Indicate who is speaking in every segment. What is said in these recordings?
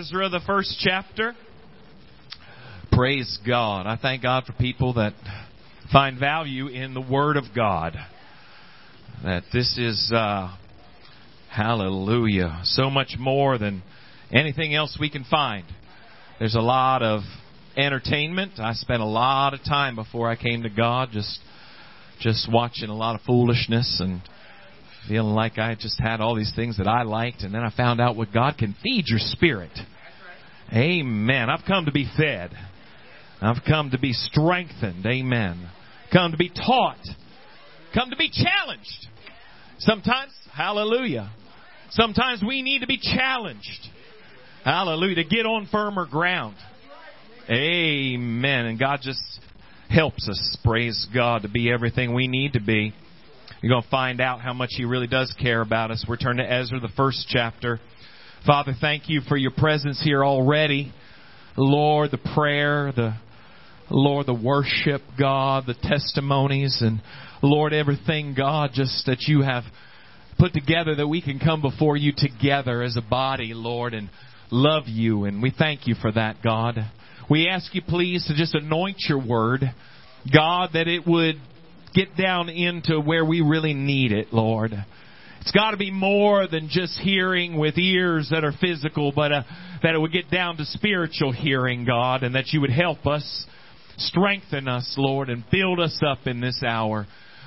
Speaker 1: Ezra, the first chapter. Praise God. I thank God for people that find value in the Word of God. That this is, uh, hallelujah, so much more than anything else we can find. There's a lot of entertainment. I spent a lot of time before I came to God just, just watching a lot of foolishness and feeling like I just had all these things that I liked, and then I found out what God can feed your spirit. Amen. I've come to be fed. I've come to be strengthened. Amen. Come to be taught. Come to be challenged. Sometimes, hallelujah. Sometimes we need to be challenged. Hallelujah. To get on firmer ground. Amen. And God just helps us, praise God, to be everything we need to be. You're going to find out how much He really does care about us. We're to Ezra, the first chapter. Father, thank you for your presence here already. Lord, the prayer, the Lord, the worship, God, the testimonies, and Lord, everything, God, just that you have put together that we can come before you together as a body, Lord, and love you. And we thank you for that, God. We ask you, please, to just anoint your word, God, that it would get down into where we really need it, Lord. It's got to be more than just hearing with ears that are physical, but uh, that it would get down to spiritual hearing, God, and that you would help us, strengthen us, Lord, and build us up in this hour.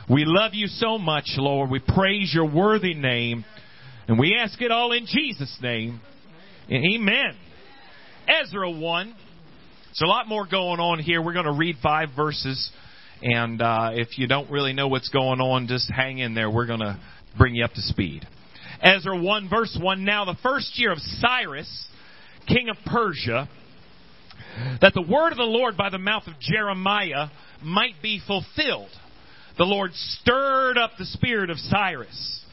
Speaker 1: We love you so much, Lord. We praise your worthy name, and we ask it all in Jesus' name. Amen. Ezra 1. There's a lot more going on here. We're going to read five verses. And uh, if you don't really know what's going on, just hang in there. We're going to bring you up to speed. Ezra 1, verse 1. Now, the first year of Cyrus, king of Persia, that the word of the Lord by the mouth of Jeremiah might be fulfilled, the Lord stirred up the spirit of Cyrus,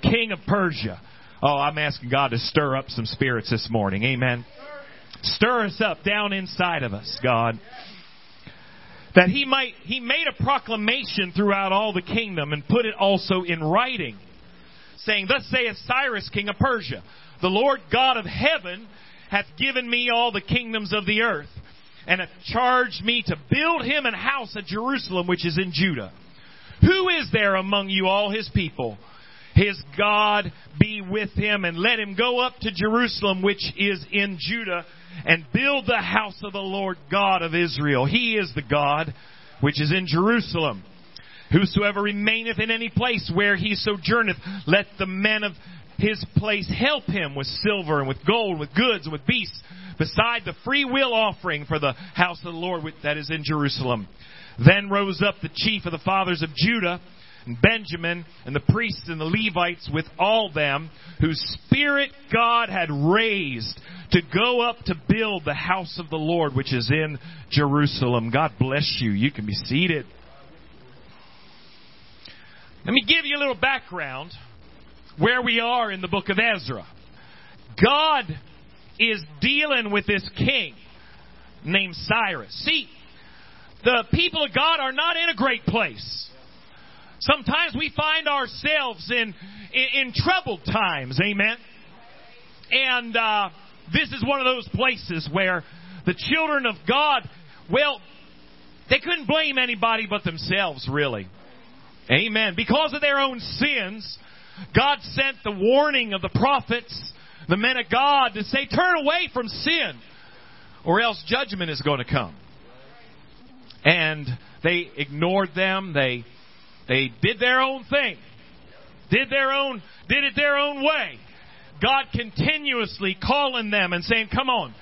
Speaker 1: king of Persia. Oh, I'm asking God to stir up some spirits this morning. Amen. Stir us up down inside of us, God that he might he made a proclamation throughout all the kingdom and put it also in writing saying thus saith cyrus king of persia the lord god of heaven hath given me all the kingdoms of the earth and hath charged me to build him an house at jerusalem which is in judah. Who is there among you all his people? His God be with him and let him go up to Jerusalem which is in Judah and build the house of the Lord God of Israel. He is the God which is in Jerusalem. Whosoever remaineth in any place where he sojourneth, let the men of his place help him with silver and with gold, with goods and with beasts, beside the free will offering for the house of the Lord that is in Jerusalem. Then rose up the chief of the fathers of Judah, and Benjamin and the priests and the Levites with all them whose spirit God had raised to go up to build the house of the Lord which is in Jerusalem. God bless you. You can be seated. Let me give you a little background where we are in the book of Ezra. God is dealing with this king named Cyrus. See, the people of God are not in a great place. Sometimes we find ourselves in, in, in troubled times. Amen. And, uh, this is one of those places where the children of God, well, they couldn't blame anybody but themselves, really. Amen. Because of their own sins, God sent the warning of the prophets, the men of God, to say, turn away from sin, or else judgment is going to come. And they ignored them. They, they did their own thing. Did their own, did it their own way. God continuously calling them and saying, come on,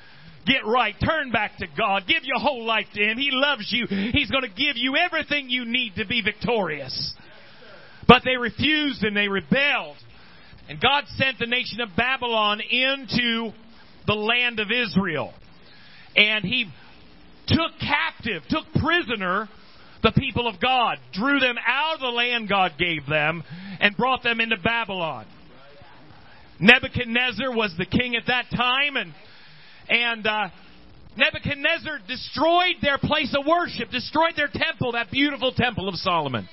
Speaker 1: get right, turn back to God, give your whole life to Him. He loves you. He's going to give you everything you need to be victorious. But they refused and they rebelled. And God sent the nation of Babylon into the land of Israel. And He took captive, took prisoner the people of God, drew them out of the land God gave them, and brought them into Babylon. Nebuchadnezzar was the king at that time, and and uh, Nebuchadnezzar destroyed their place of worship, destroyed their temple, that beautiful temple of Solomon.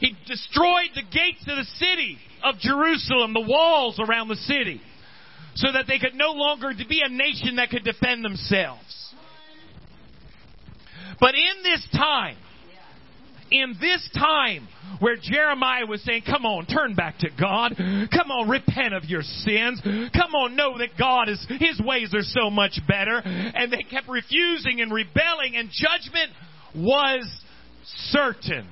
Speaker 1: He destroyed the gates of the city of Jerusalem, the walls around the city. so that they could no longer be a nation that could defend themselves. But in this time, in this time where Jeremiah was saying, come on, turn back to God. Come on, repent of your sins. Come on, know that God is, His ways are so much better. And they kept refusing and rebelling and judgment was certain.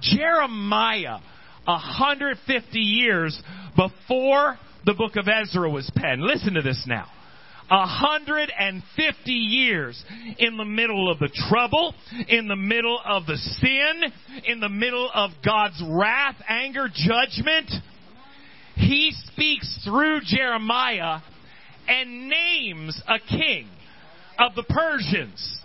Speaker 1: Jeremiah, 150 years before the book of Ezra was penned. Listen to this now. 150 years in the middle of the trouble, in the middle of the sin, in the middle of God's wrath, anger, judgment. He speaks through Jeremiah and names a king of the Persians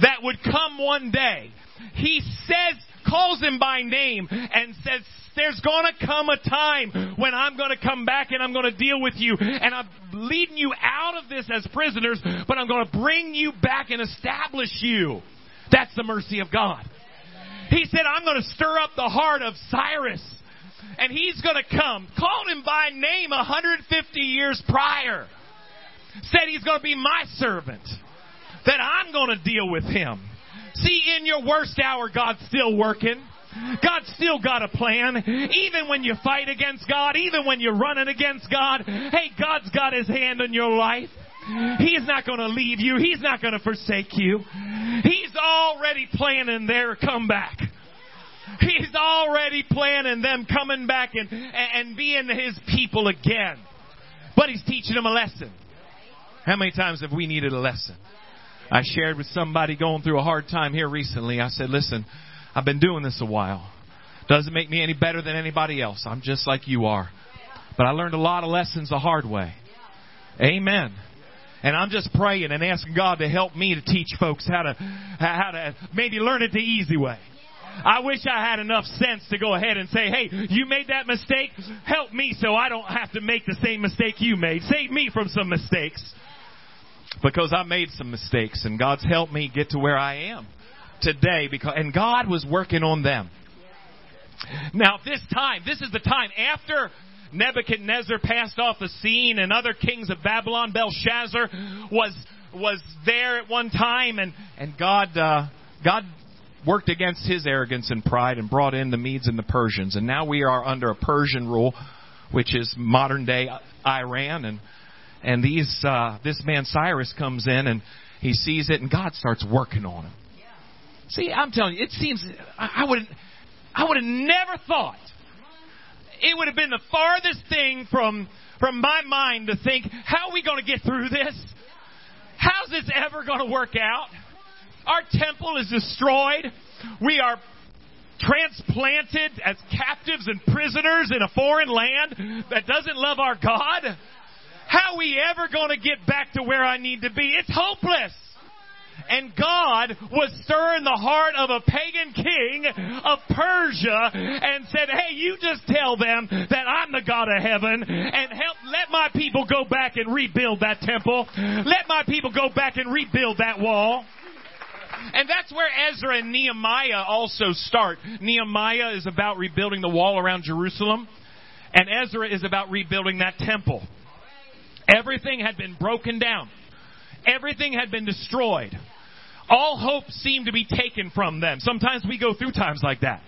Speaker 1: that would come one day. He says, calls him by name and says, there's to come a time when I'm to come back and I'm to deal with you and I'm leading you out of this as prisoners, but I'm to bring you back and establish you. That's the mercy of God. He said, I'm to stir up the heart of Cyrus and he's to come. Called him by name 150 years prior. Said he's to be my servant. That I'm to deal with him. See, in your worst hour, God's still working. God's still got a plan. Even when you fight against God, even when you're running against God, hey, God's got His hand on your life. He's not going to leave you. He's not going to forsake you. He's already planning their comeback. He's already planning them coming back and, and being His people again. But He's teaching them a lesson. How many times have we needed a lesson? I shared with somebody going through a hard time here recently. I said, listen, I've been doing this a while. Doesn't make me any better than anybody else. I'm just like you are. But I learned a lot of lessons the hard way. Amen. And I'm just praying and asking God to help me to teach folks how to, how to maybe learn it the easy way. I wish I had enough sense to go ahead and say, hey, you made that mistake. Help me so I don't have to make the same mistake you made. Save me from some mistakes. Because I made some mistakes and God's helped me get to where I am today because, and God was working on them. Now, this time, this is the time after Nebuchadnezzar passed off the scene and other kings of Babylon, Belshazzar was, was there at one time and, and God, uh, God worked against his arrogance and pride and brought in the Medes and the Persians. And now we are under a Persian rule, which is modern day Iran. And, and these, uh, this man Cyrus comes in and he sees it and God starts working on him. See, I'm telling you, it seems I would I would have never thought it would have been the farthest thing from from my mind to think, how are we going to get through this? How's this ever going to work out? Our temple is destroyed. We are transplanted as captives and prisoners in a foreign land that doesn't love our God. How are we ever going to get back to where I need to be? It's hopeless. And God was stirring the heart of a pagan king of Persia and said, Hey, you just tell them that I'm the God of heaven and help, let my people go back and rebuild that temple. Let my people go back and rebuild that wall. And that's where Ezra and Nehemiah also start. Nehemiah is about rebuilding the wall around Jerusalem, and Ezra is about rebuilding that temple. Everything had been broken down. Everything had been destroyed. All hope seemed to be taken from them. Sometimes we go through times like that.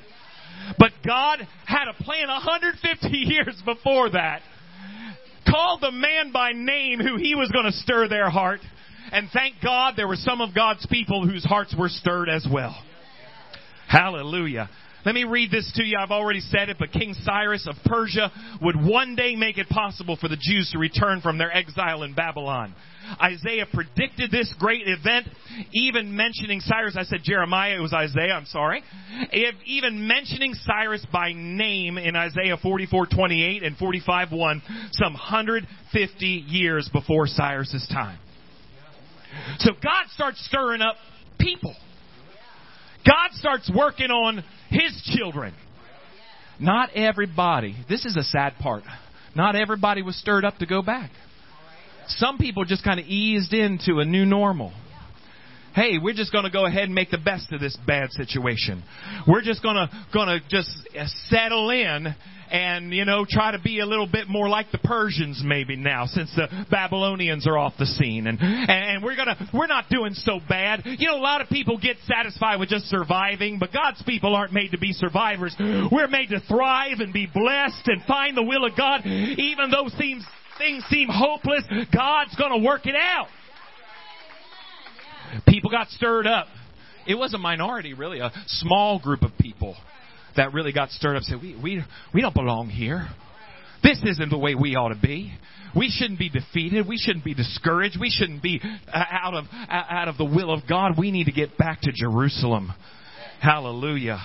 Speaker 1: But God had a plan 150 years before that. Called the man by name who he was going to stir their heart. And thank God there were some of God's people whose hearts were stirred as well. Hallelujah. Let me read this to you. I've already said it, but King Cyrus of Persia would one day make it possible for the Jews to return from their exile in Babylon. Isaiah predicted this great event, even mentioning Cyrus. I said Jeremiah, it was Isaiah, I'm sorry. Even mentioning Cyrus by name in Isaiah 44:28 and 45:1, some 150 years before Cyrus's time. So God starts stirring up people. God starts working on his children. Not everybody, this is a sad part, not everybody was stirred up to go back. Some people just kind of eased into a new normal. Hey, we're just going to go ahead and make the best of this bad situation. We're just going to going to just uh, settle in and you know try to be a little bit more like the Persians maybe now since the Babylonians are off the scene and and we're going to we're not doing so bad. You know a lot of people get satisfied with just surviving, but God's people aren't made to be survivors. We're made to thrive and be blessed and find the will of God even though things things seem hopeless. God's going to work it out. People got stirred up. It was a minority, really, a small group of people that really got stirred up. Said, "We we we don't belong here. This isn't the way we ought to be. We shouldn't be defeated. We shouldn't be discouraged. We shouldn't be uh, out of uh, out of the will of God. We need to get back to Jerusalem. Hallelujah."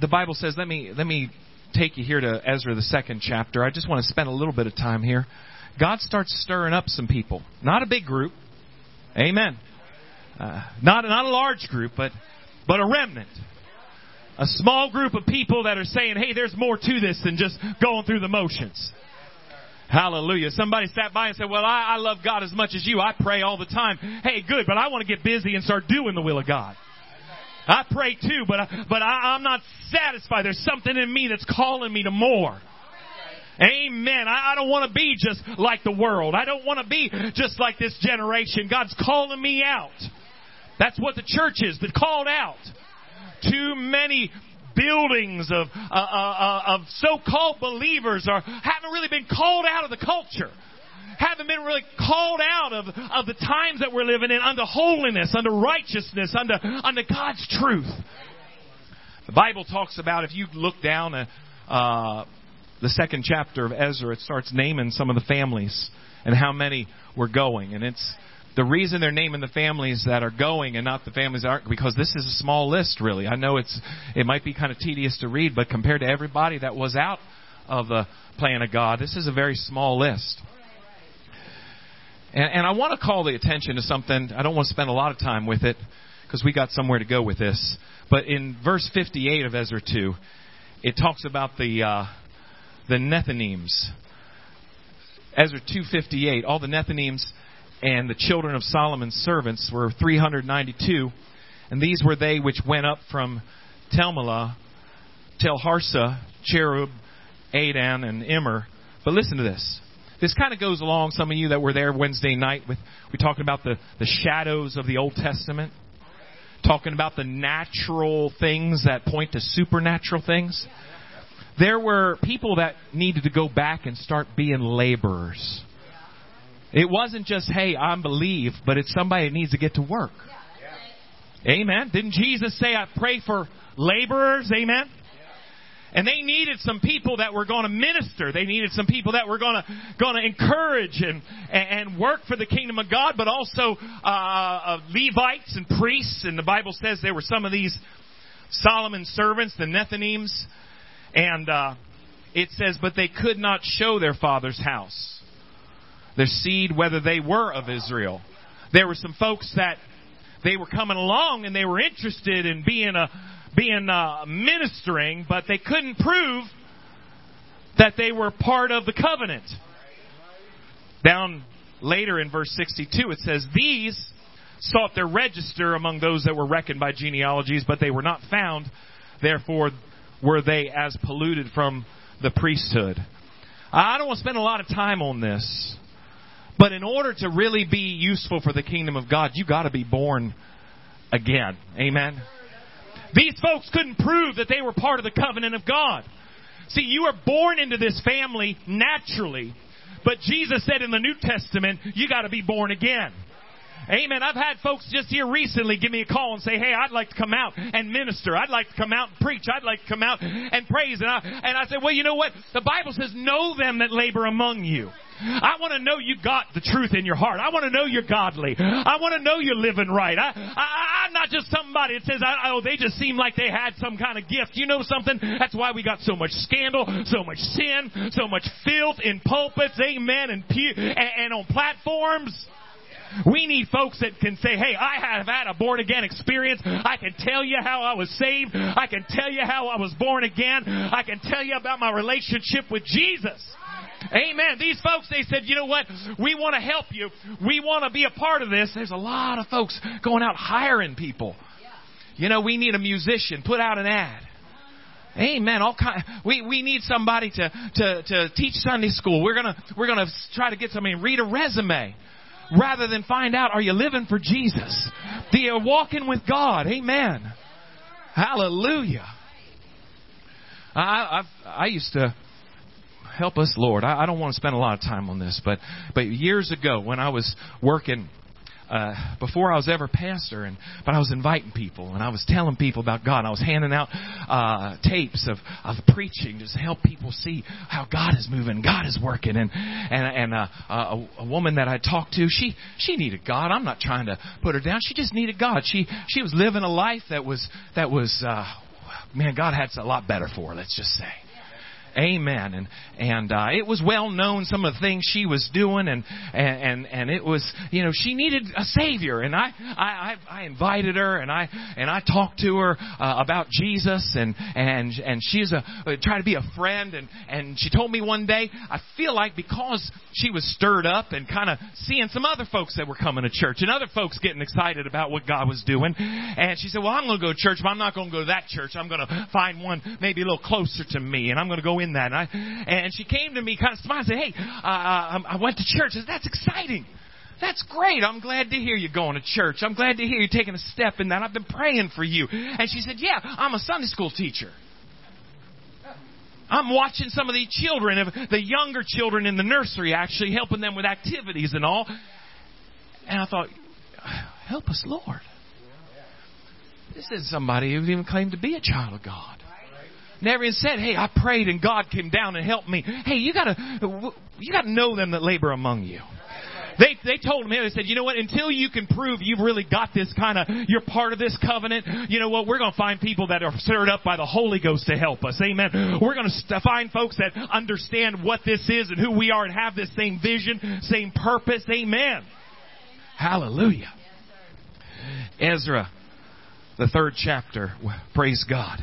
Speaker 1: The Bible says, "Let me let me take you here to Ezra the second chapter. I just want to spend a little bit of time here." God starts stirring up some people. Not a big group. Amen. Uh, not, not a large group, but, but a remnant. A small group of people that are saying, hey, there's more to this than just going through the motions. Hallelujah. Somebody sat by and said, well, I, I love God as much as you. I pray all the time. Hey, good, but I want to get busy and start doing the will of God. I pray too, but, I, but I, I'm not satisfied. There's something in me that's calling me to more. Amen. I, I don't want to be just like the world. I don't want to be just like this generation. God's calling me out. That's what the church is. Called out. Too many buildings of uh, uh, uh, of so-called believers are haven't really been called out of the culture. Haven't been really called out of, of the times that we're living in under holiness, under righteousness, under under God's truth. The Bible talks about if you look down uh, uh the second chapter of Ezra, it starts naming some of the families and how many were going. And it's the reason they're naming the families that are going and not the families that aren't because this is a small list really. I know it's it might be kind of tedious to read, but compared to everybody that was out of the plan of God, this is a very small list. And, and I want to call the attention to something. I don't want to spend a lot of time with it because we got somewhere to go with this. But in verse 58 of Ezra 2, it talks about the uh, the Nethinims. Ezra 2:58. All the Nethinims and the children of Solomon's servants were 392, and these were they which went up from Telmelah, Telharsa, Cherub, Addan, and Immer. But listen to this. This kind of goes along. Some of you that were there Wednesday night with we talking about the, the shadows of the Old Testament, talking about the natural things that point to supernatural things there were people that needed to go back and start being laborers. It wasn't just, hey, I'm believe, but it's somebody that needs to get to work. Amen. Didn't Jesus say, I pray for laborers? Amen. And they needed some people that were going to minister. They needed some people that were going to going to encourage and and work for the kingdom of God, but also uh, uh, Levites and priests. And the Bible says there were some of these Solomon's servants, the Nethinims, and uh, it says, But they could not show their father's house, their seed, whether they were of Israel. There were some folks that they were coming along and they were interested in being a being uh, ministering, but they couldn't prove that they were part of the covenant. Down later in verse 62, it says, These sought their register among those that were reckoned by genealogies, but they were not found. Therefore, were they as polluted from the priesthood. I don't want to spend a lot of time on this. But in order to really be useful for the kingdom of God, you got to be born again. Amen. These folks couldn't prove that they were part of the covenant of God. See, you are born into this family naturally, but Jesus said in the New Testament, you got to be born again. Amen. I've had folks just here recently give me a call and say, "Hey, I'd like to come out and minister. I'd like to come out and preach. I'd like to come out and praise." And I and I said, "Well, you know what? The Bible says, know them that labor among you." I want to know you got the truth in your heart. I want to know you're godly. I want to know you're living right. I, I, I'm not just somebody that says, oh, they just seem like they had some kind of gift. You know something? That's why we got so much scandal, so much sin, so much filth in pulpits, amen, and, and, and on platforms. We need folks that can say, hey, I have had a born again experience. I can tell you how I was saved. I can tell you how I was born again. I can tell you about my relationship with Jesus. Amen. These folks, they said, you know what? We want to help you. We want to be a part of this. There's a lot of folks going out hiring people. You know, we need a musician. Put out an ad. Amen. All kind. We we need somebody to to to teach Sunday school. We're gonna we're gonna try to get somebody read a resume, rather than find out are you living for Jesus? Do you walking with God? Amen. Hallelujah. I I I used to help us, Lord. I, I don't want to spend a lot of time on this, but but years ago when I was working uh, before I was ever pastor, and but I was inviting people and I was telling people about God. I was handing out uh, tapes of of preaching just to help people see how God is moving, God is working. And and and uh, a, a woman that I talked to, she she needed God. I'm not trying to put her down. She just needed God. She she was living a life that was that was. Uh, man, God had a lot better for her. Let's just say. Amen. And and uh, it was well known some of the things she was doing, and and and, it was you know she needed a savior, and I I I invited her, and I and I talked to her uh, about Jesus, and and and she's a uh, try to be a friend, and and she told me one day I feel like because she was stirred up and kind of seeing some other folks that were coming to church, and other folks getting excited about what God was doing, and she said, well I'm going to go to church, but I'm not going to go to that church. I'm going to find one maybe a little closer to me, and I'm going to go in that. And, I, and she came to me kind of smiling and said, Hey, uh, I went to church. I said, That's exciting. That's great. I'm glad to hear you going to church. I'm glad to hear you taking a step in that. I've been praying for you. And she said, Yeah, I'm a Sunday school teacher. I'm watching some of the children, the younger children in the nursery, actually helping them with activities and all. And I thought, help us, Lord. This is somebody who even claimed to be a child of God. Never even said, "Hey, I prayed and God came down and helped me." Hey, you gotta you gotta know them that labor among you. They they told me they said, you know what? Until you can prove you've really got this kind of you're part of this covenant, you know what? We're going to find people that are stirred up by the Holy Ghost to help us. Amen. We're going to find folks that understand what this is and who we are and have this same vision, same purpose. Amen. Hallelujah. Ezra, the third chapter. Praise God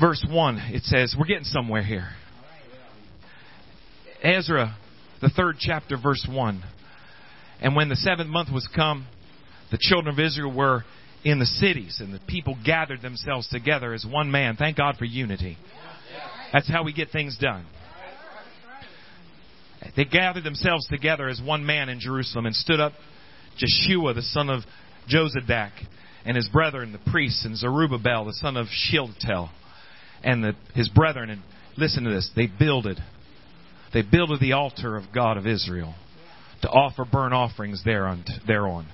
Speaker 1: verse 1, it says, we're getting somewhere here. Ezra, the third chapter, verse 1. And when the seventh month was come, the children of Israel were in the cities, and the people gathered themselves together as one man. Thank God for unity. That's how we get things done. They gathered themselves together as one man in Jerusalem and stood up Jeshua, the son of Jozadak, and his brethren, the priests, and Zerubbabel, the son of Shealtiel and the, his brethren, and listen to this, they builded. They builded the altar of God of Israel to offer burnt offerings thereon, thereon,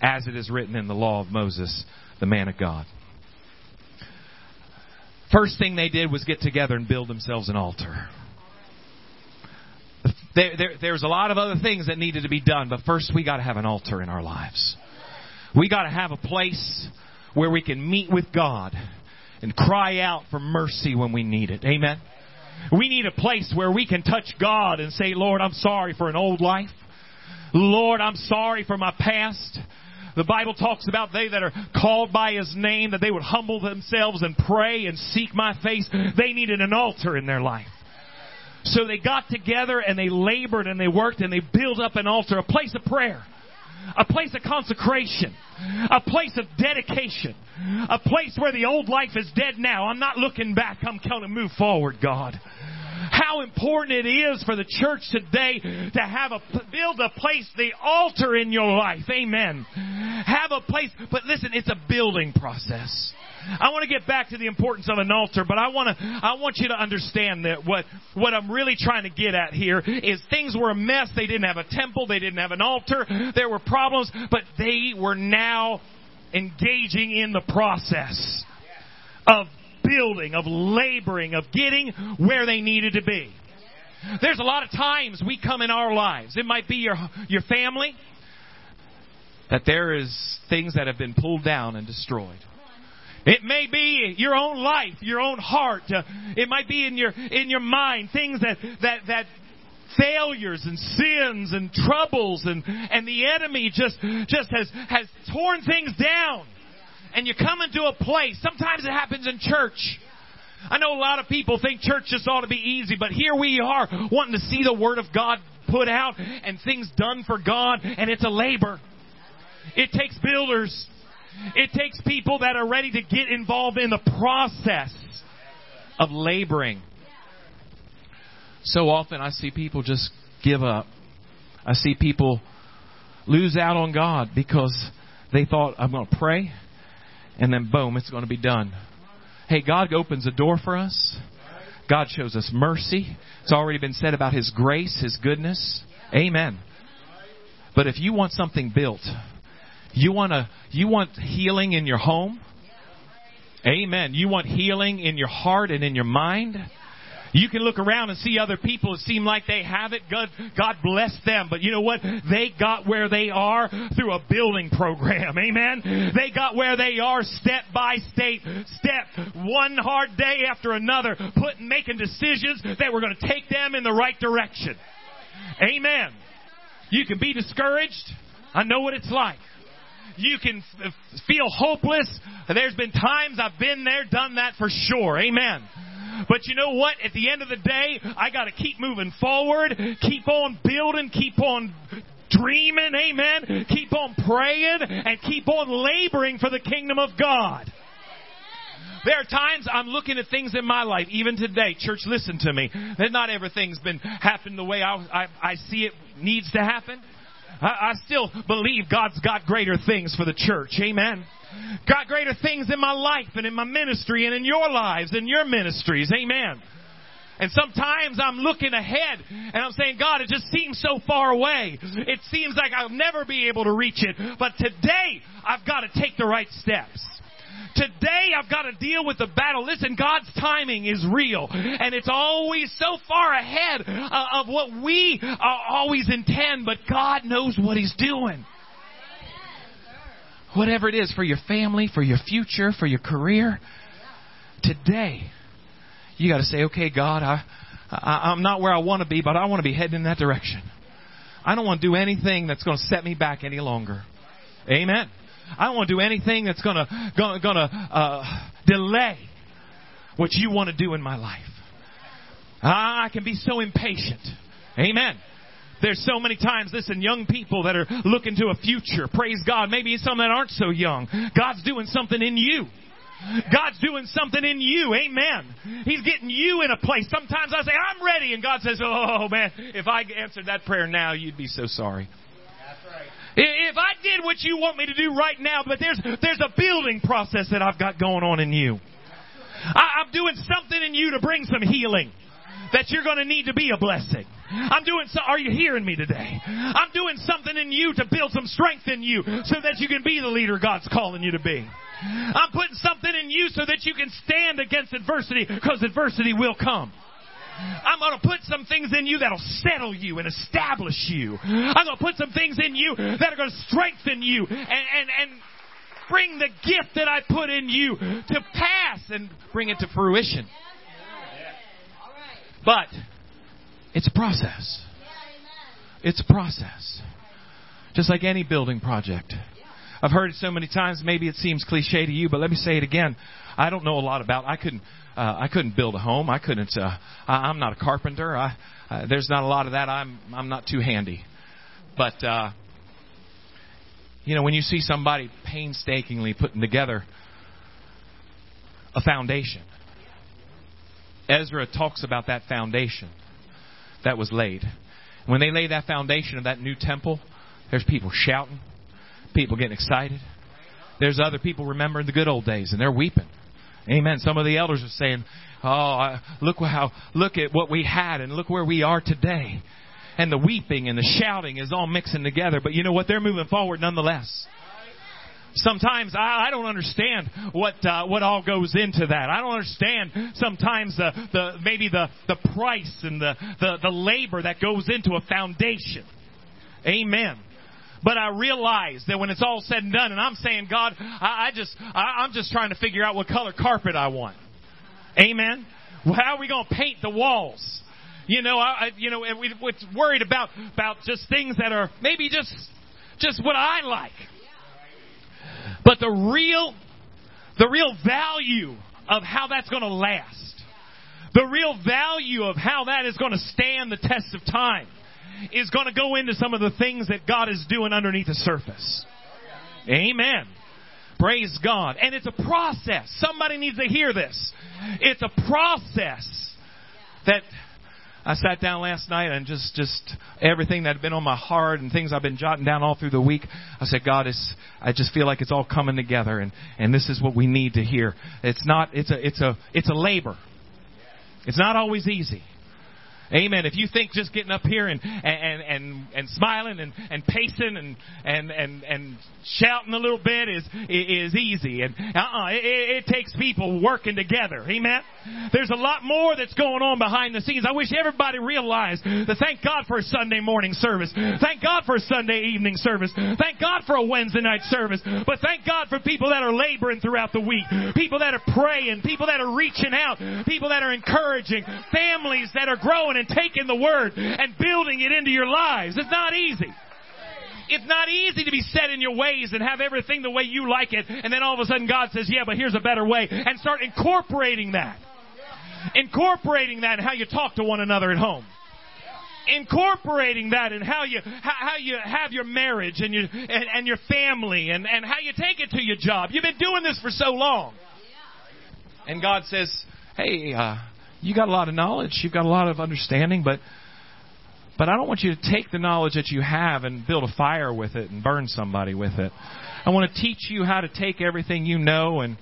Speaker 1: as it is written in the law of Moses, the man of God. First thing they did was get together and build themselves an altar. There, there, there's a lot of other things that needed to be done, but first we got to have an altar in our lives. We got to have a place where we can meet with God and cry out for mercy when we need it. Amen. We need a place where we can touch God and say, Lord, I'm sorry for an old life. Lord, I'm sorry for my past. The Bible talks about they that are called by His name, that they would humble themselves and pray and seek my face. They needed an altar in their life. So they got together and they labored and they worked and they built up an altar, a place of prayer a place of consecration, a place of dedication, a place where the old life is dead now. I'm not looking back. I'm going to move forward, God. How important it is for the church today to have a build a place, the altar in your life. Amen. Have a place, but listen, it's a building process. I want to get back to the importance of an altar, but I want to, I want you to understand that what, what I'm really trying to get at here is things were a mess. They didn't have a temple. They didn't have an altar. There were problems, but they were now engaging in the process of building, of laboring, of getting where they needed to be. There's a lot of times we come in our lives. It might be your, your family, that there is things that have been pulled down and destroyed. It may be your own life, your own heart. Uh, it might be in your in your mind things that that that failures and sins and troubles and and the enemy just just has has torn things down. And you come into a place. Sometimes it happens in church. I know a lot of people think church just ought to be easy, but here we are wanting to see the Word of God put out and things done for God, and it's a labor. It takes builders. It takes people that are ready to get involved in the process of laboring. So often I see people just give up. I see people lose out on God because they thought, I'm going to pray, and then boom, it's going to be done. Hey, God opens a door for us. God shows us mercy. It's already been said about His grace, His goodness. Amen. But if you want something built, you want to, you want healing in your home. Amen. You want healing in your heart and in your mind. You can look around and see other people that seem like they have it. God, God bless them. But you know what? They got where they are through a building program. Amen. They got where they are step by step, step, one hard day after another, putting, making decisions that were going to take them in the right direction. Amen. You can be discouraged. I know what it's like. You can f- feel hopeless. There's been times I've been there, done that for sure. Amen. But you know what? At the end of the day, I got to keep moving forward, keep on building, keep on dreaming, amen. Keep on praying and keep on laboring for the kingdom of God. There are times I'm looking at things in my life, even today. Church, listen to me. That not everything's been happening the way I, I, I see it needs to happen. I, I still believe God's got greater things for the church. Amen. Got greater things in my life and in my ministry and in your lives and your ministries. Amen. And sometimes I'm looking ahead and I'm saying, God, it just seems so far away. It seems like I'll never be able to reach it. But today, I've got to take the right steps. Today I've got to deal with the battle. Listen, God's timing is real. And it's always so far ahead uh, of what we uh, always intend, but God knows what He's doing. Whatever it is for your family, for your future, for your career, today you got to say, okay, God, I, I, I'm not where I want to be, but I want to be heading in that direction. I don't want to do anything that's going to set me back any longer. Amen. I don't want to do anything that's to going to uh, delay what you want to do in my life. I can be so impatient. Amen. There's so many times, listen, young people that are looking to a future. Praise God. Maybe some that aren't so young. God's doing something in you. God's doing something in you. Amen. He's getting you in a place. Sometimes I say, I'm ready. And God says, Oh man, if I answered that prayer now, you'd be so sorry. If I did what you want me to do right now, but there's, there's a building process that I've got going on in you. I, I'm doing something in you to bring some healing that you're going to need to be a blessing. I'm doing so, are you hearing me today? I'm doing something in you to build some strength in you so that you can be the leader God's calling you to be. I'm putting something in you so that you can stand against adversity because adversity will come. I'm going to put some things in you that'll settle you and establish you. I'm going to put some things in you that are going to strengthen you and, and, and bring the gift that I put in you to pass and bring it to fruition. But it's a process. It's a process. Just like any building project. I've heard it so many times, maybe it seems cliche to you, but let me say it again. I don't know a lot about. I couldn't. Uh, I couldn't build a home. I couldn't. Uh, I, I'm not a carpenter. I, uh, there's not a lot of that. I'm. I'm not too handy. But uh, you know, when you see somebody painstakingly putting together a foundation, Ezra talks about that foundation that was laid. When they lay that foundation of that new temple, there's people shouting, people getting excited. There's other people remembering the good old days, and they're weeping. Amen. Some of the elders are saying, "Oh, look how look at what we had, and look where we are today." And the weeping and the shouting is all mixing together. But you know what? They're moving forward nonetheless. Sometimes I, I don't understand what uh, what all goes into that. I don't understand sometimes the, the maybe the, the price and the, the, the labor that goes into a foundation. Amen. But I realize that when it's all said and done, and I'm saying, God, I, I just I, I'm just trying to figure out what color carpet I want. Amen. Well, how are we going to paint the walls? You know, I, you know, and we, we're worried about about just things that are maybe just just what I like. But the real, the real value of how that's going to last. The real value of how that is going to stand the test of time is going to go into some of the things that God is doing underneath the surface. Amen. Praise God. And it's a process. Somebody needs to hear this. It's a process that I sat down last night and just, just everything that had been on my heart and things I've been jotting down all through the week. I said, God, it's, I just feel like it's all coming together and, and this is what we need to hear. It's not, it's a, it's a, it's a labor. It's not always easy. Amen. If you think just getting up here and and and and smiling and and pacing and and and and shouting a little bit is is easy, and uh-uh, it, it takes people working together. Amen. There's a lot more that's going on behind the scenes. I wish everybody realized that. Thank God for a Sunday morning service. Thank God for a Sunday evening service. Thank God for a Wednesday night service. But thank God for people that are laboring throughout the week, people that are praying, people that are reaching out, people that are encouraging, families that are growing and taking the word and building it into your lives. It's not easy. It's not easy to be set in your ways and have everything the way you like it, and then all of a sudden God says, yeah, but here's a better way, and start incorporating that. Incorporating that in how you talk to one another at home incorporating that in how you how, you have your marriage and your and, and, your family and, and how you take it to your job. You've been doing this for so long. And God says, Hey, uh, you got a lot of knowledge, you've got a lot of understanding, but but I don't want you to take the knowledge that you have and build a fire with it and burn somebody with it. I want to teach you how to take everything you know and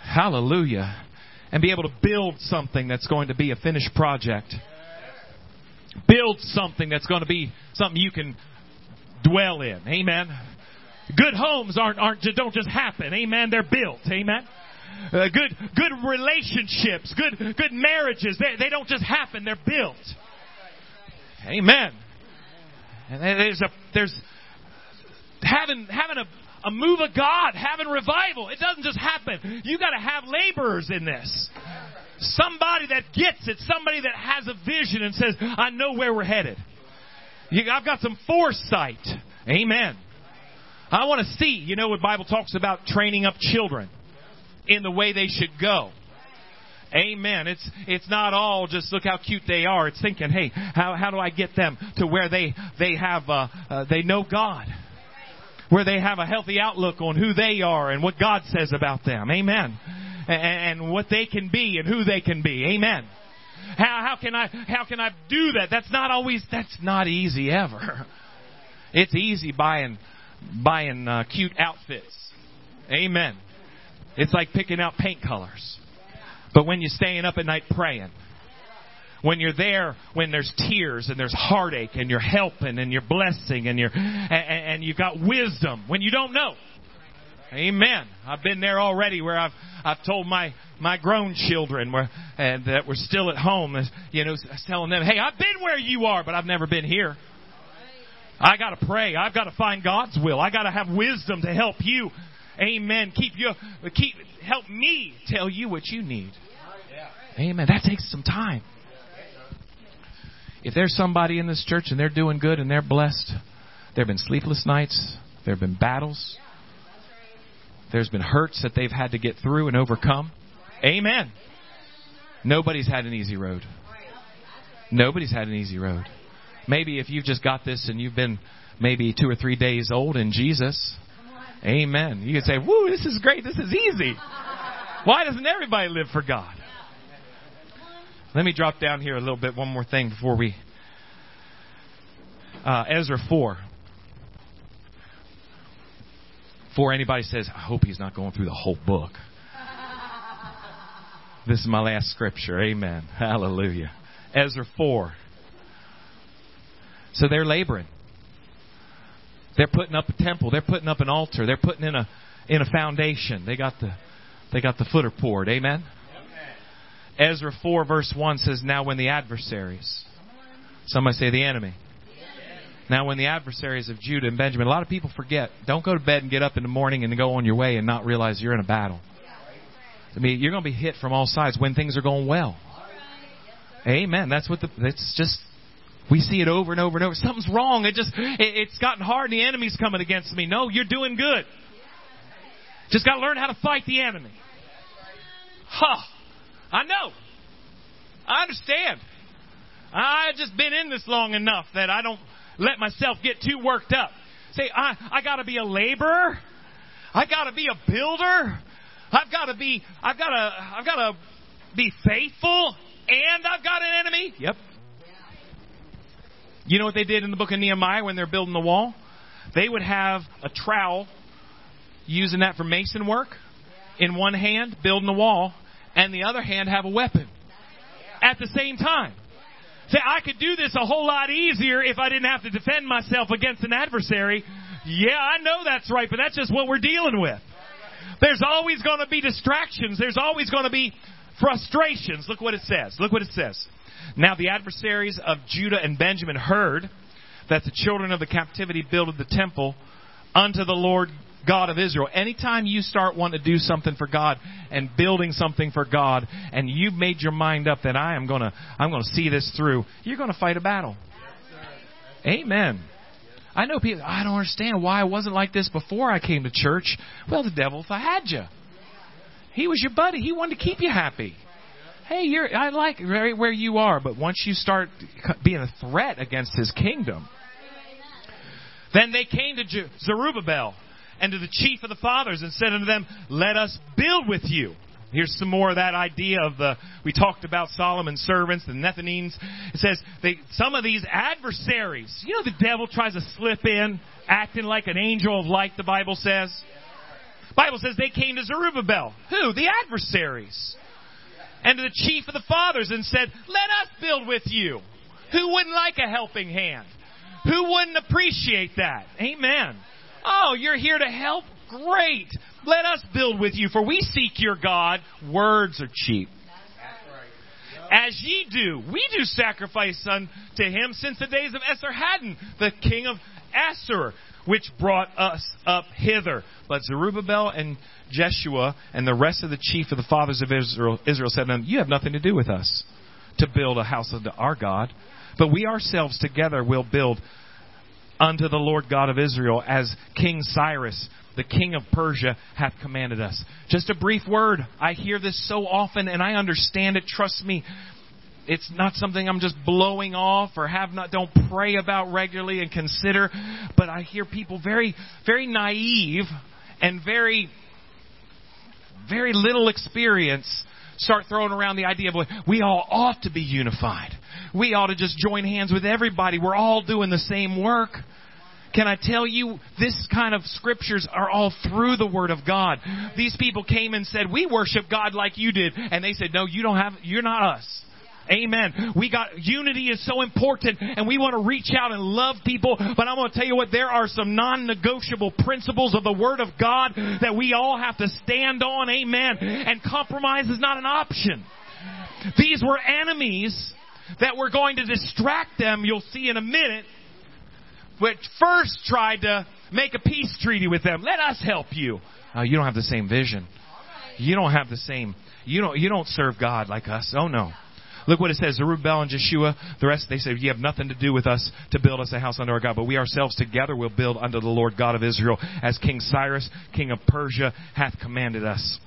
Speaker 1: hallelujah and be able to build something that's going to be a finished project. Build something that's going to be something you can dwell in. Amen. Good homes aren't aren't don't just happen. Amen. They're built. Amen. Uh, good good relationships, good good marriages. They they don't just happen. They're built. Amen. And there's a there's having having a, a move of God, having revival. It doesn't just happen. You got to have laborers in this. Somebody that gets it, somebody that has a vision and says, "I know where we're headed." You, I've got some foresight. Amen. I want to see. You know what Bible talks about training up children in the way they should go. Amen. It's it's not all just look how cute they are. It's thinking, hey, how how do I get them to where they they have uh, uh, they know God, where they have a healthy outlook on who they are and what God says about them. Amen. And, and what they can be and who they can be. Amen. How how can I how can I do that? That's not always that's not easy ever. It's easy buying buying uh, cute outfits. Amen. It's like picking out paint colors. But when you're staying up at night praying, when you're there, when there's tears and there's heartache and you're helping and you're blessing and you're and, and you've got wisdom when you don't know. Amen. I've been there already where I've I've told my my grown children where and that were still at home, you know, telling them, "Hey, I've been where you are, but I've never been here." I got to pray. I've got to find God's will. I got to have wisdom to help you. Amen. Keep you keep help me tell you what you need. Amen. That takes some time. If there's somebody in this church and they're doing good and they're blessed, there have been sleepless nights, there have been battles, there's been hurts that they've had to get through and overcome. Amen. Nobody's had an easy road. Nobody's had an easy road. Maybe if you've just got this and you've been maybe two or three days old in Jesus, amen. You can say, woo, this is great. This is easy. Why doesn't everybody live for God? Let me drop down here a little bit, one more thing before we. Uh, Ezra 4. Before anybody says, I hope he's not going through the whole book. This is my last scripture. Amen. Hallelujah. Ezra 4. So they're laboring. They're putting up a temple. They're putting up an altar. They're putting in a in a foundation. They got the they got the footer poured. Amen. Ezra 4 verse 1 says, Now when the adversaries, somebody say the enemy. Now when the adversaries of Judah and Benjamin, a lot of people forget, don't go to bed and get up in the morning and go on your way and not realize you're in a battle. I mean, you're going to be hit from all sides when things are going well. Amen. That's what the, it's just, we see it over and over and over. Something's wrong. It just, it, it's gotten hard and the enemy's coming against me. No, you're doing good. Just got to learn how to fight the enemy. Huh. I know. I understand. I've just been in this long enough that I don't let myself get too worked up. Say, I, I gotta be a laborer. I gotta be a builder. I've gotta be, I've gotta, I've gotta be faithful and I've got an enemy. Yep. You know what they did in the book of Nehemiah when they're building the wall? They would have a trowel, using that for mason work, in one hand, building the wall, and the other hand have a weapon at the same time. Say, I could do this a whole lot easier if I didn't have to defend myself against an adversary. Yeah, I know that's right, but that's just what we're dealing with. There's always going to be distractions. There's always going to be frustrations. Look what it says. Look what it says. Now the adversaries of Judah and Benjamin heard that the children of the captivity builded the temple unto the Lord God of Israel. Anytime you start wanting to do something for God and building something for God and you've made your mind up that I am going to I'm going to see this through, you're going to fight a battle. Amen. I know people I don't understand why I wasn't like this before I came to church. Well, the devil had you. He was your buddy. He wanted to keep you happy. Hey, you're I like right where you are, but once you start being a threat against his kingdom, then they came to Zerubbabel and to the chief of the fathers and said unto them, Let us build with you. Here's some more of that idea of the, we talked about Solomon's servants, the Nethinims. It says, they, some of these adversaries, you know, the devil tries to slip in, acting like an angel of light, the Bible says. Bible says they came to Zerubbabel. Who? The adversaries. And to the chief of the fathers and said, Let us build with you. Who wouldn't like a helping hand? Who wouldn't appreciate that? Amen. Oh, you're here to help? Great. Let us build with you, for we seek your God. Words are cheap. As ye do, we do sacrifice unto him since the days of Esarhaddon, the king of Assur, which brought us up hither. But Zerubbabel and Jeshua and the rest of the chief of the fathers of Israel, Israel said to them, You have nothing to do with us to build a house unto our God, but we ourselves together will build unto the Lord God of Israel as King Cyrus, the king of Persia, hath commanded us. Just a brief word. I hear this so often and I understand it. Trust me. It's not something I'm just blowing off or have not, don't pray about regularly and consider, but I hear people very, very naive and very, very little experience start throwing around the idea of we all ought to be unified. We ought to just join hands with everybody. We're all doing the same work. Can I tell you, this kind of scriptures are all through the Word of God. These people came and said, we worship God like you did. And they said, no, you don't have, you're not us. Amen. We got, unity is so important and we want to reach out and love people, but I'm going to tell you what, there are some non-negotiable principles of the Word of God that we all have to stand on. Amen. And compromise is not an option. These were enemies that were going to distract them, you'll see in a minute, which first tried to make a peace treaty with them. Let us help you. Uh, you don't have the same vision. You don't have the same. You don't. You don't serve God like us. Oh no. Look what it says. Zerubbabel and Jeshua, the rest, they said, you have nothing to do with us to build us a house unto our God, but we ourselves together will build unto the Lord God of Israel as King Cyrus, king of Persia, hath commanded us.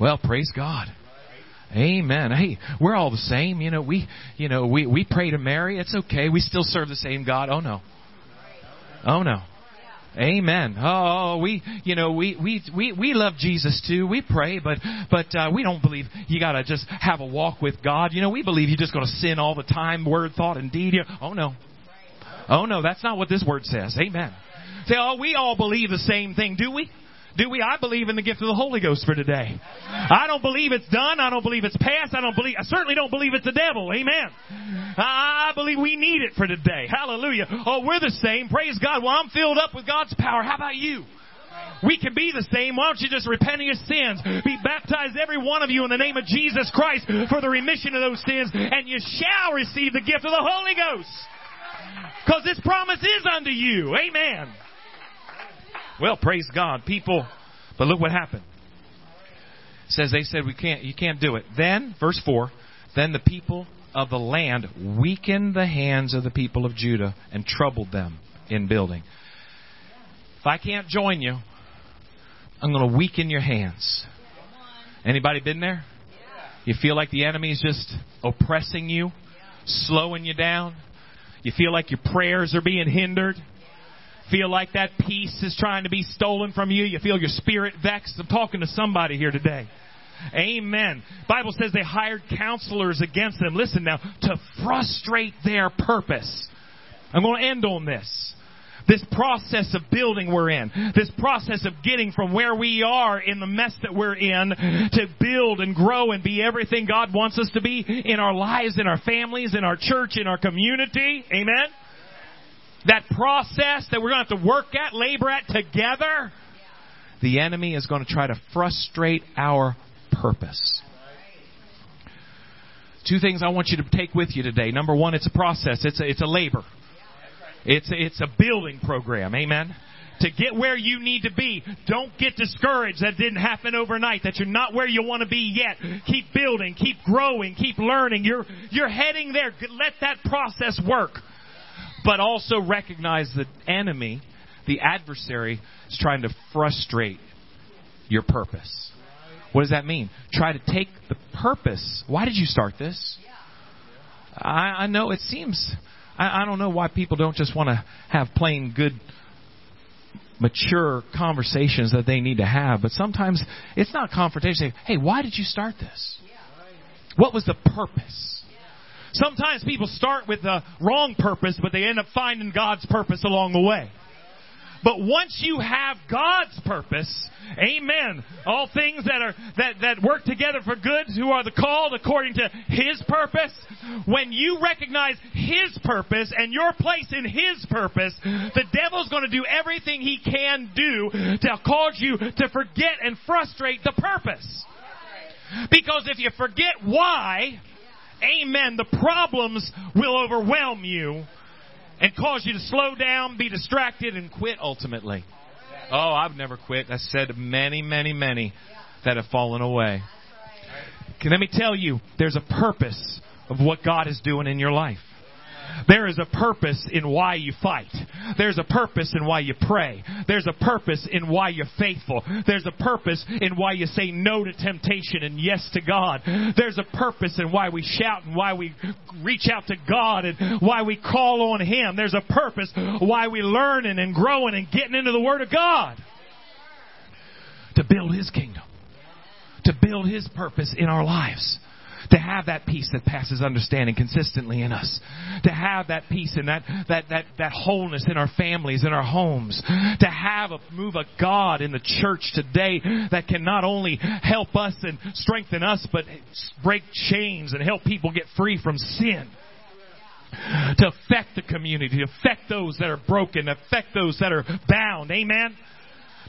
Speaker 1: Well, praise God. Amen. Hey, we're all the same. You know, we, you know, we, we pray to Mary. It's okay. We still serve the same God. Oh no. Oh no. Amen. Oh, we, you know, we, we, we, we love Jesus too. We pray, but, but, uh, we don't believe you gotta just have a walk with God. You know, we believe you're just gonna sin all the time, word, thought, and deed. Oh no. Oh no, that's not what this word says. Amen. Say, oh, we all believe the same thing, do we? Do we? I believe in the gift of the Holy Ghost for today. I don't believe it's done. I don't believe it's past. I don't believe, I certainly don't believe it's the devil. Amen. I believe we need it for today. Hallelujah. Oh, we're the same. Praise God. Well, I'm filled up with God's power. How about you? We can be the same. Why don't you just repent of your sins? Be baptized, every one of you, in the name of Jesus Christ for the remission of those sins, and you shall receive the gift of the Holy Ghost. Because this promise is unto you. Amen. Well, praise God, people. But look what happened. It says they said we can't. You can't do it. Then, verse four. Then the people of the land weakened the hands of the people of Judah and troubled them in building. If I can't join you, I'm going to weaken your hands. Anybody been there? You feel like the enemy is just oppressing you, slowing you down. You feel like your prayers are being hindered. Feel like that peace is trying to be stolen from you. You feel your spirit vexed. I'm talking to somebody here today. Amen. Bible says they hired counselors against them. Listen now, to frustrate their purpose. I'm going to end on this. This process of building we're in. This process of getting from where we are in the mess that we're in to build and grow and be everything God wants us to be in our lives, in our families, in our church, in our community. Amen? That process that we're going to have to work at, labor at together. The enemy is going to try to frustrate our purpose. Two things I want you to take with you today. Number one, it's a process. It's a, it's a labor. It's a, it's a building program. Amen. To get where you need to be, don't get discouraged that didn't happen overnight, that you're not where you want to be yet. Keep building, keep growing, keep learning. You're, you're heading there. Let that process work. But also recognize the enemy, the adversary, is trying to frustrate your purpose. What does that mean? Try to take the purpose. Why did you start this? I, I know it seems I, I don't know why people don't just want to have plain good mature conversations that they need to have. But sometimes it's not confrontation. Hey, why did you start this? What was the purpose? Sometimes people start with the wrong purpose, but they end up finding God's purpose along the way. But once you have God's purpose, amen, all things that are, that, that work together for good who are the called according to His purpose, when you recognize His purpose and your place in His purpose, the devil's to do everything he can do to cause you to forget and frustrate the purpose. Because if you forget why, amen, the problems will overwhelm you and cause you to slow down, be distracted, and quit ultimately. Oh, I've never quit. I said many, many, many that have fallen away. Can let me tell you, there's a purpose of what God is doing in your life. There is a purpose in why you fight. There's a purpose in why you pray. There's a purpose in why you're faithful. There's a purpose in why you say no to temptation and yes to God. There's a purpose in why we shout and why we reach out to God and why we call on Him. There's a purpose why we learning and growing and getting into the Word of God. To build His kingdom. To build His purpose in our lives to have that peace that passes understanding consistently in us, to have that peace and that, that, that, that wholeness in our families, in our homes, to have a move of God in the church today that can not only help us and strengthen us, but break chains and help people get free from sin to affect the community, to affect those that are broken, to affect those that are bound. Amen?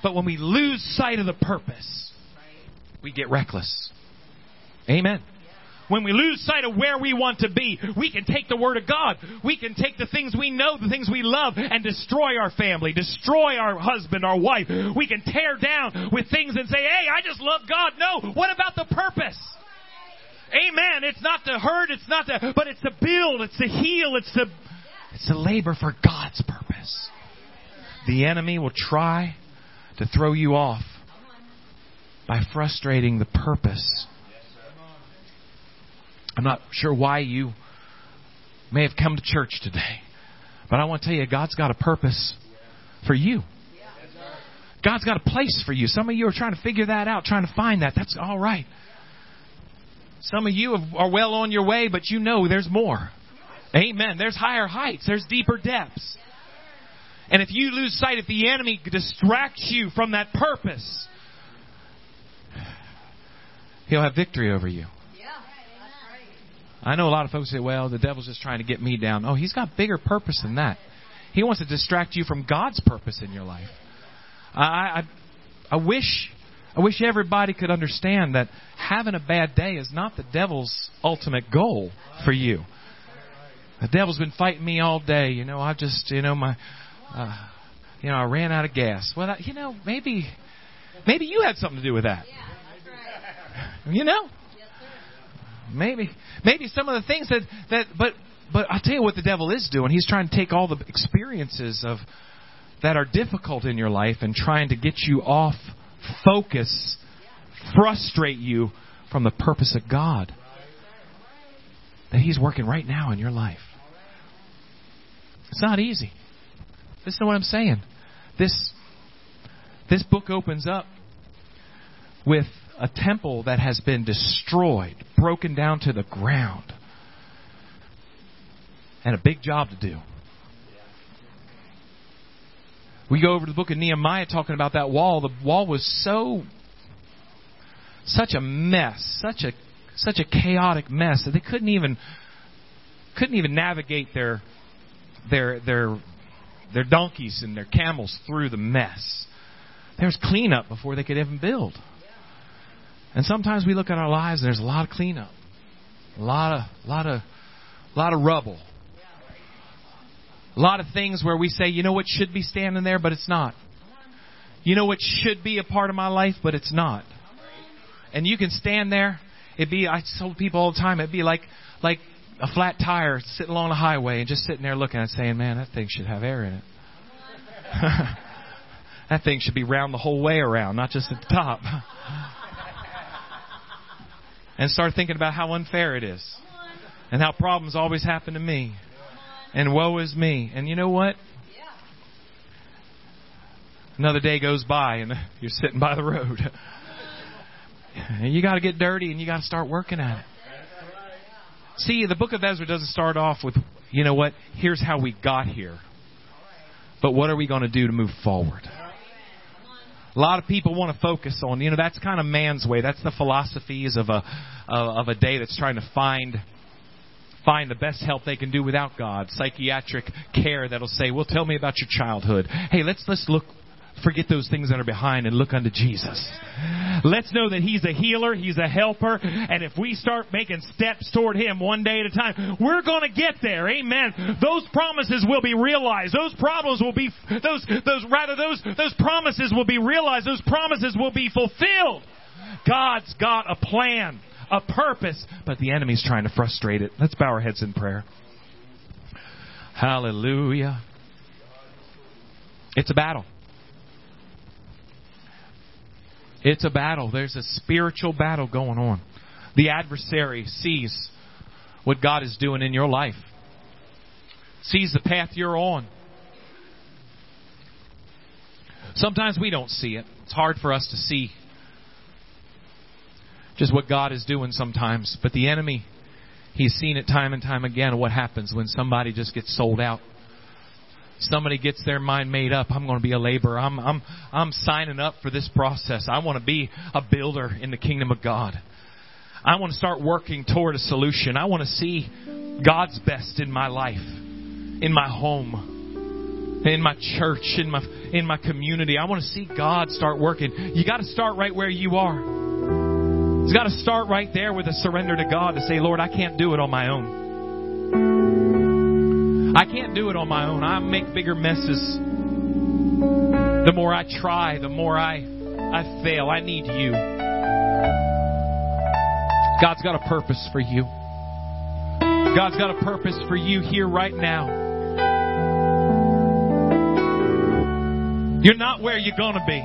Speaker 1: But when we lose sight of the purpose, we get reckless. Amen when we lose sight of where we want to be, we can take the Word of God. We can take the things we know, the things we love, and destroy our family, destroy our husband, our wife. We can tear down with things and say, hey, I just love God. No, what about the purpose? Amen. It's not to hurt, it's not to, but it's to build, it's to heal, it's to, it's to labor for God's purpose. The enemy will try to throw you off by frustrating the purpose I'm not sure why you may have come to church today, but I want to tell you, God's got a purpose for you. God's got a place for you. Some of you are trying to figure that out, trying to find that. That's all right. Some of you are well on your way, but you know there's more. Amen. There's higher heights, there's deeper depths. And if you lose sight, if the enemy distracts you from that purpose, he'll have victory over you. I know a lot of folks say, well, the devil's just trying to get me down. Oh, he's got bigger purpose than that. He wants to distract you from God's purpose in your life. I, I, I wish, I wish everybody could understand that having a bad day is not the devil's ultimate goal for you. The devil's been fighting me all day. You know, I just, you know, my, uh, you know, I ran out of gas. Well, you know, maybe, maybe you had something to do with that. You know, maybe maybe some of the things that that but but I'll tell you what the devil is doing. He's trying to take all the experiences of that are difficult in your life and trying to get you off focus frustrate you from the purpose of God that He's working right now in your life. It's not easy. Listen to what I'm saying. This, this book opens up with a temple that has been destroyed, broken down to the ground, and a big job to do. We go over to the book of Nehemiah talking about that wall. The wall was so such a mess, such a such a chaotic mess that they couldn't even couldn't even navigate their their their their donkeys and their camels through the mess. There was cleanup before they could even build. And sometimes we look at our lives and there's a lot of cleanup. A lot of lot of lot of rubble. A lot of things where we say, you know what should be standing there, but it's not. You know what should be a part of my life, but it's not. And you can stand there. It'd be I told people all the time, it'd be like like a flat tire sitting along the highway and just sitting there looking at it saying, Man, that thing should have air in it. that thing should be round the whole way around, not just at the top. And start thinking about how unfair it is. And how problems always happen to me. And woe is me. And you know what? Another day goes by and you're sitting by the road. And you got to get dirty and you got to start working at it. See, the book of Ezra doesn't start off with, you know what, here's how we got here. But what are we going to do to move forward? A lot of people want to focus on, you know, that's kind of man's way. That's the philosophies of a of a day that's trying to find find the best help they can do without God. Psychiatric care that'll say, "Well, tell me about your childhood." Hey, let's let's look forget those things that are behind and look unto Jesus. Let's know that He's a healer, He's a helper, and if we start making steps toward Him one day at a time, we're going to get there. Amen. Those promises will be realized. Those problems will be, those, those, rather, those, those promises will be realized. Those promises will be fulfilled. God's got a plan, a purpose, but the enemy's trying to frustrate it. Let's bow our heads in prayer. Hallelujah. It's a battle. It's a battle. There's a spiritual battle going on. The adversary sees what God is doing in your life, sees the path you're on. Sometimes we don't see it. It's hard for us to see just what God is doing sometimes. But the enemy, he's seen it time and time again what happens when somebody just gets sold out somebody gets their mind made up i'm going to be a laborer. I'm i'm i'm signing up for this process. I want to be a builder in the kingdom of god. I want to start working toward a solution. I want to see god's best in my life in my home in my church in my in my community. I want to see god start working. You got to start right where you are. It's got to start right there with a surrender to god to say lord i can't do it on my own I can't do it on my own. I make bigger messes. The more I try, the more I I fail. I need you. God's got a purpose for you. God's got a purpose for you here right now. You're not where you're going to be.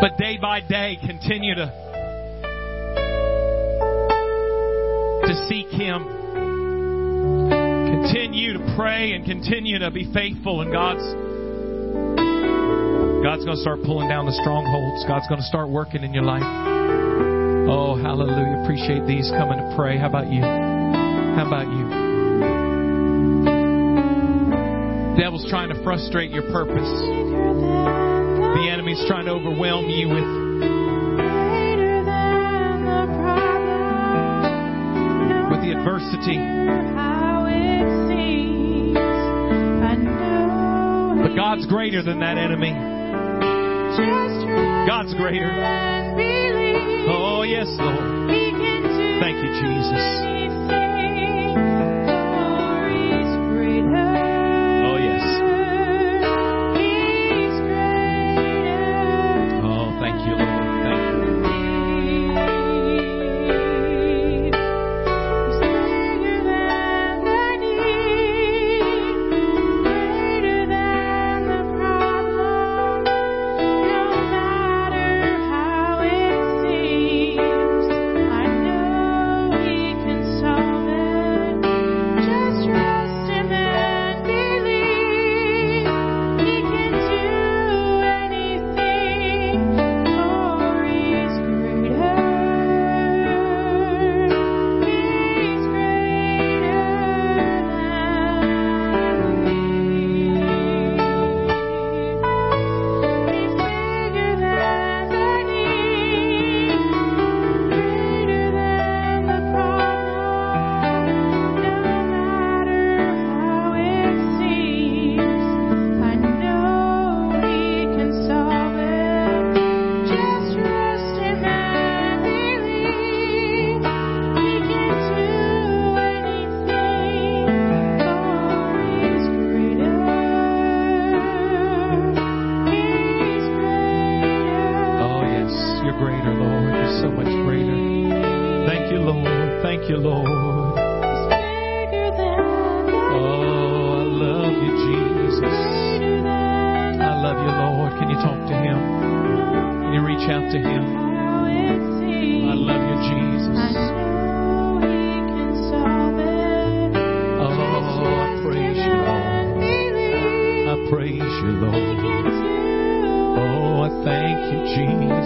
Speaker 1: But day by day, continue to, to seek Him pray and continue to be faithful and God's God's going to start pulling down the strongholds. God's going to start working in your life. Oh, hallelujah. Appreciate these coming to pray. How about you? How about you? devil's trying to frustrate your purpose. The enemy's trying to overwhelm you with with the adversity. God's greater than that enemy. God's greater. Oh, yes, Lord. Thank you, Jesus.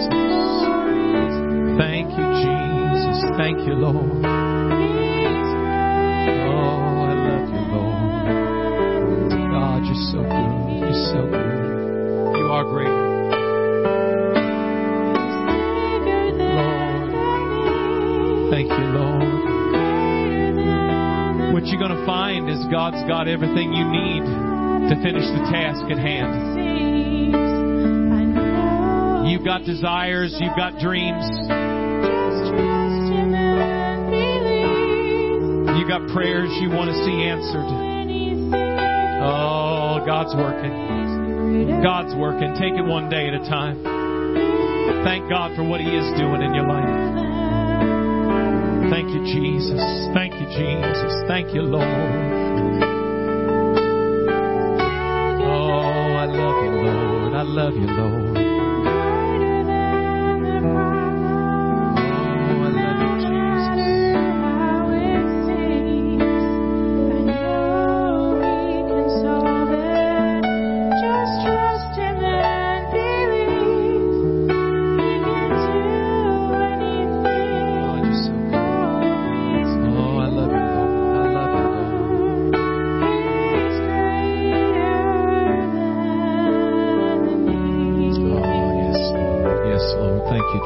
Speaker 1: Jesus. Thank you, Jesus. Thank you, Lord. Oh, I love you, Lord. God, so good. You're so good. You are great. Lord, thank you, Lord. What you're going to find is God's got everything you need to finish the task at hand. Got desires, you've got dreams, you got prayers you want to see answered. Oh, God's working. God's working. Take it one day at a time. Thank God for what He is doing in your life. Thank you, Jesus. Thank you, Jesus. Thank you, Lord.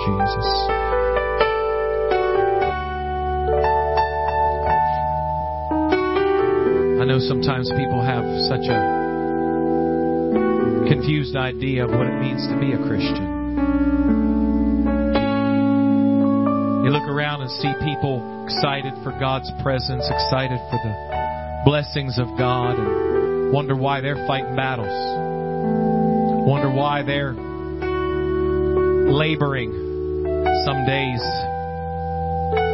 Speaker 1: Jesus. I know sometimes people have such a confused idea of what it means to be a Christian. You look around and see people excited for God's presence, excited for the blessings of God, and wonder why they're fighting battles. Wonder why they're laboring. Some days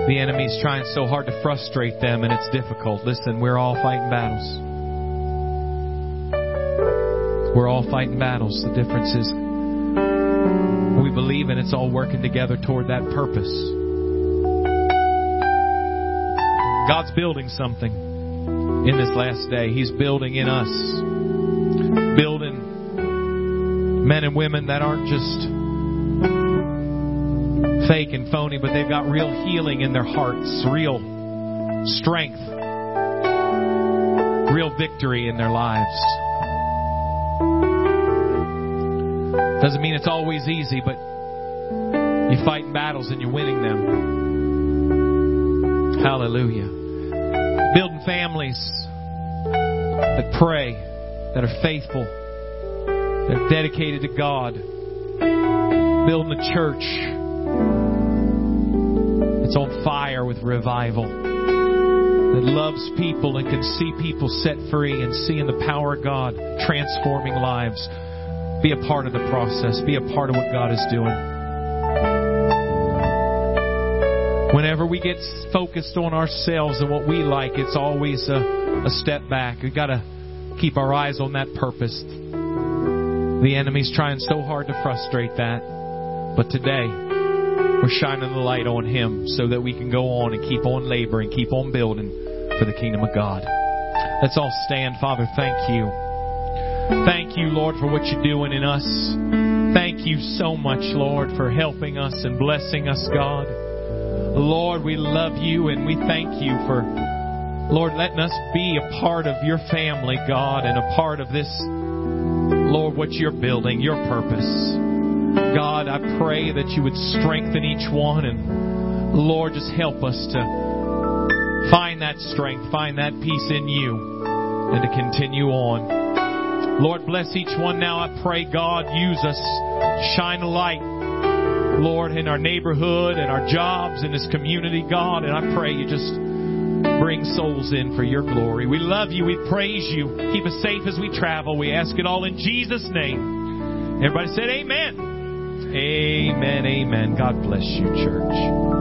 Speaker 1: the enemy's trying so hard to frustrate them and it's difficult. Listen, we're all fighting battles. We're all fighting battles. The difference is we believe and it's all working together toward that purpose. God's building something in this last day. He's building in us. Building men and women that aren't just fake and phony, but they've got real healing in their hearts, real strength, real victory in their lives. Doesn't mean it's always easy, but you're fighting battles and you're winning them. Hallelujah. Building families that pray, that are faithful, that are dedicated to God. Building a church that's on fire with revival, that loves people and can see people set free and seeing the power of God transforming lives. Be a part of the process. Be a part of what God is doing. Whenever we get focused on ourselves and what we like, it's always a, a step back. We've got to keep our eyes on that purpose. The enemy's trying so hard to frustrate that. But today, we're shining the light on him so that we can go on and keep on laboring, keep on building for the kingdom of God. Let's all stand. Father, thank you. Thank you, Lord, for what you're doing in us. Thank you so much, Lord, for helping us and blessing us, God. Lord, we love you and we thank you for, Lord, letting us be a part of your family, God, and a part of this, Lord, what you're building, your purpose. God, I pray that you would strengthen each one and, Lord, just help us to find that strength, find that peace in you, and to continue on. Lord, bless each one now. I pray, God, use us, shine a light, Lord, in our neighborhood and our jobs in this community, God. And I pray you just bring souls in for your glory. We love you. We praise you. Keep us safe as we travel. We ask it all in Jesus' name. Everybody said amen. Amen. Amen. God bless you, church.